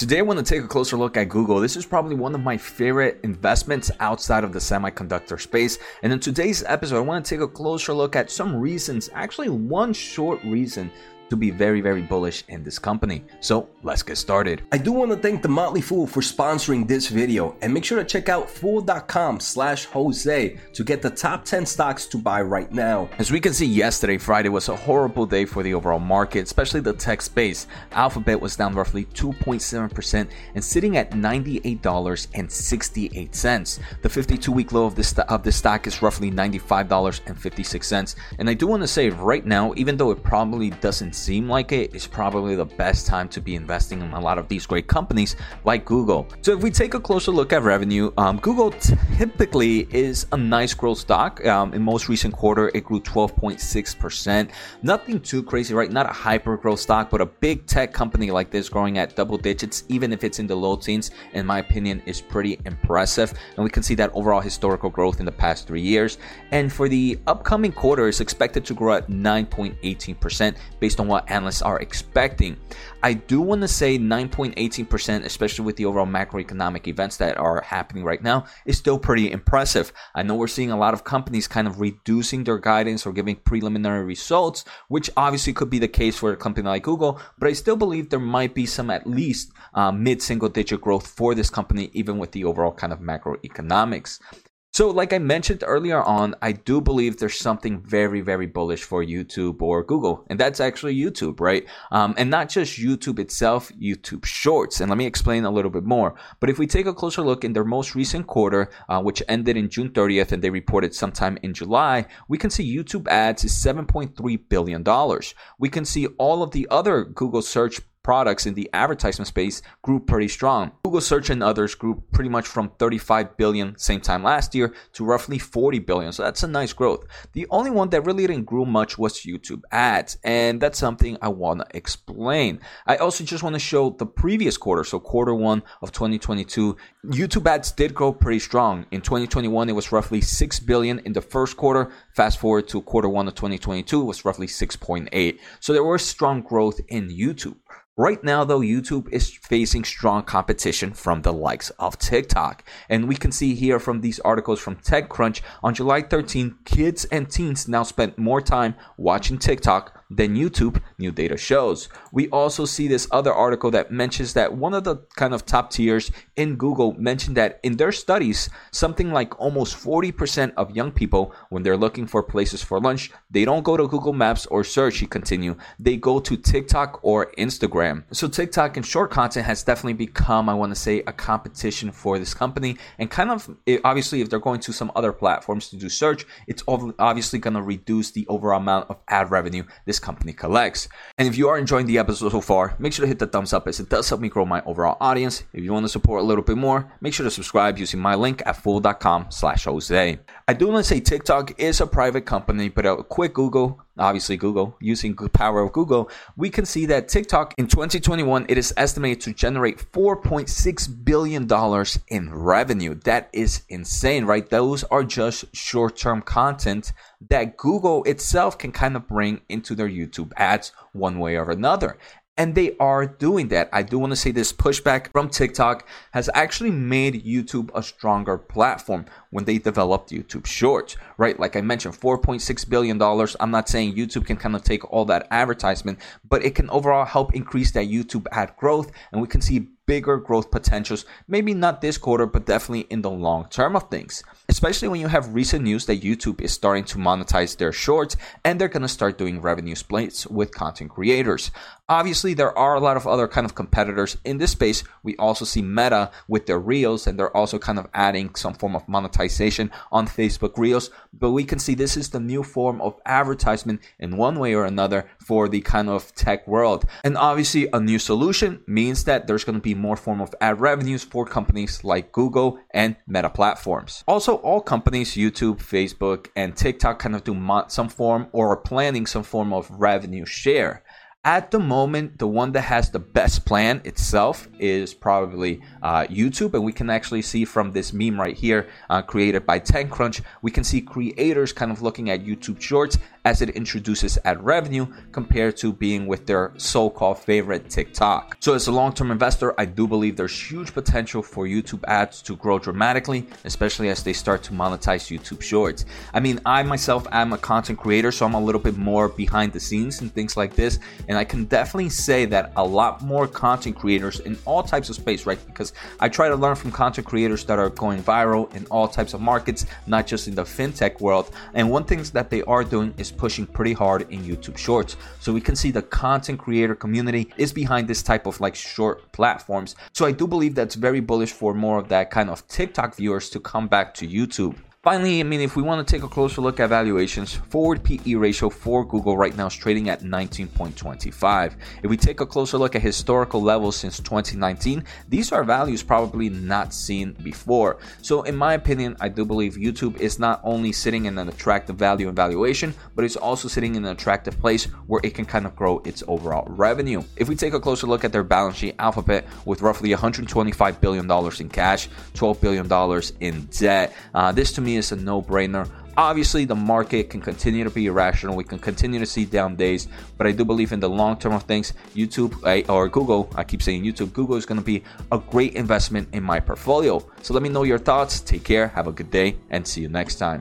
Today, I want to take a closer look at Google. This is probably one of my favorite investments outside of the semiconductor space. And in today's episode, I want to take a closer look at some reasons, actually, one short reason to be very, very bullish in this company. So let's get started. I do want to thank The Motley Fool for sponsoring this video and make sure to check out fool.com slash Jose to get the top 10 stocks to buy right now. As we can see yesterday, Friday was a horrible day for the overall market, especially the tech space. Alphabet was down roughly 2.7% and sitting at $98.68. The 52 week low of this, of this stock is roughly $95.56. And I do want to say right now, even though it probably doesn't seem like it, it's probably the best time to be investing in a lot of these great companies like Google. So if we take a closer look at revenue, um, Google typically is a nice growth stock. Um, in most recent quarter, it grew 12.6%. Nothing too crazy, right? Not a hyper growth stock, but a big tech company like this growing at double digits, even if it's in the low teens, in my opinion, is pretty impressive. And we can see that overall historical growth in the past three years. And for the upcoming quarter, it's expected to grow at 9.18% based on what analysts are expecting. I do want to say 9.18%, especially with the overall macroeconomic events that are happening right now, is still pretty impressive. I know we're seeing a lot of companies kind of reducing their guidance or giving preliminary results, which obviously could be the case for a company like Google, but I still believe there might be some at least uh, mid single digit growth for this company, even with the overall kind of macroeconomics. So, like I mentioned earlier on, I do believe there's something very, very bullish for YouTube or Google, and that's actually YouTube, right? Um, and not just YouTube itself, YouTube Shorts. And let me explain a little bit more. But if we take a closer look in their most recent quarter, uh, which ended in June 30th and they reported sometime in July, we can see YouTube ads is $7.3 billion. We can see all of the other Google search products in the advertisement space grew pretty strong. Google search and others grew pretty much from 35 billion same time last year to roughly 40 billion. So that's a nice growth. The only one that really didn't grow much was YouTube ads, and that's something I want to explain. I also just want to show the previous quarter, so quarter 1 of 2022, YouTube ads did grow pretty strong. In 2021 it was roughly 6 billion in the first quarter. Fast forward to quarter 1 of 2022 it was roughly 6.8. So there was strong growth in YouTube. Right now, though, YouTube is facing strong competition from the likes of TikTok. And we can see here from these articles from TechCrunch on July 13, kids and teens now spend more time watching TikTok than YouTube, new data shows. We also see this other article that mentions that one of the kind of top tiers in Google mentioned that in their studies, something like almost 40% of young people, when they're looking for places for lunch, they don't go to Google Maps or search, he continued. They go to TikTok or Instagram. So TikTok and short content has definitely become, I want to say, a competition for this company. And kind of, obviously, if they're going to some other platforms to do search, it's obviously going to reduce the overall amount of ad revenue this company collects. And if you are enjoying the episode so far, make sure to hit the thumbs up as it does help me grow my overall audience. If you want to support a little bit more, make sure to subscribe using my link at fool.com slash Jose. I do want to say TikTok is a private company, but a quick Google obviously Google, using the power of Google, we can see that TikTok in 2021 it is estimated to generate 4.6 billion dollars in revenue. That is insane, right? Those are just short-term content that Google itself can kind of bring into their YouTube ads one way or another. And they are doing that. I do want to say this pushback from TikTok has actually made YouTube a stronger platform when they developed YouTube Shorts, right? Like I mentioned, $4.6 billion. I'm not saying YouTube can kind of take all that advertisement, but it can overall help increase that YouTube ad growth. And we can see bigger growth potentials, maybe not this quarter, but definitely in the long term of things. Especially when you have recent news that YouTube is starting to monetize their shorts and they're going to start doing revenue splits with content creators. Obviously, there are a lot of other kind of competitors in this space. We also see Meta with their Reels, and they're also kind of adding some form of monetization on Facebook Reels. But we can see this is the new form of advertisement in one way or another for the kind of tech world. And obviously, a new solution means that there's going to be more form of ad revenues for companies like Google and Meta platforms. Also, all companies, YouTube, Facebook, and TikTok kind of do some form or are planning some form of revenue share. At the moment, the one that has the best plan itself is probably uh, YouTube, and we can actually see from this meme right here, uh, created by TechCrunch, we can see creators kind of looking at YouTube Shorts as it introduces ad revenue compared to being with their so-called favorite TikTok. So as a long-term investor, I do believe there's huge potential for YouTube ads to grow dramatically, especially as they start to monetize YouTube Shorts. I mean, I myself am a content creator, so I'm a little bit more behind the scenes and things like this, and I can definitely say that a lot more content creators in all types of space, right? Because I try to learn from content creators that are going viral in all types of markets, not just in the fintech world. And one thing that they are doing is pushing pretty hard in YouTube Shorts. So we can see the content creator community is behind this type of like short platforms. So I do believe that's very bullish for more of that kind of TikTok viewers to come back to YouTube. Finally, I mean, if we want to take a closer look at valuations, forward PE ratio for Google right now is trading at 19.25. If we take a closer look at historical levels since 2019, these are values probably not seen before. So, in my opinion, I do believe YouTube is not only sitting in an attractive value and valuation, but it's also sitting in an attractive place where it can kind of grow its overall revenue. If we take a closer look at their balance sheet, Alphabet with roughly 125 billion dollars in cash, 12 billion dollars in debt, uh, this to me me is a no brainer. Obviously, the market can continue to be irrational. We can continue to see down days, but I do believe in the long term of things. YouTube or Google, I keep saying YouTube, Google is going to be a great investment in my portfolio. So let me know your thoughts. Take care, have a good day, and see you next time.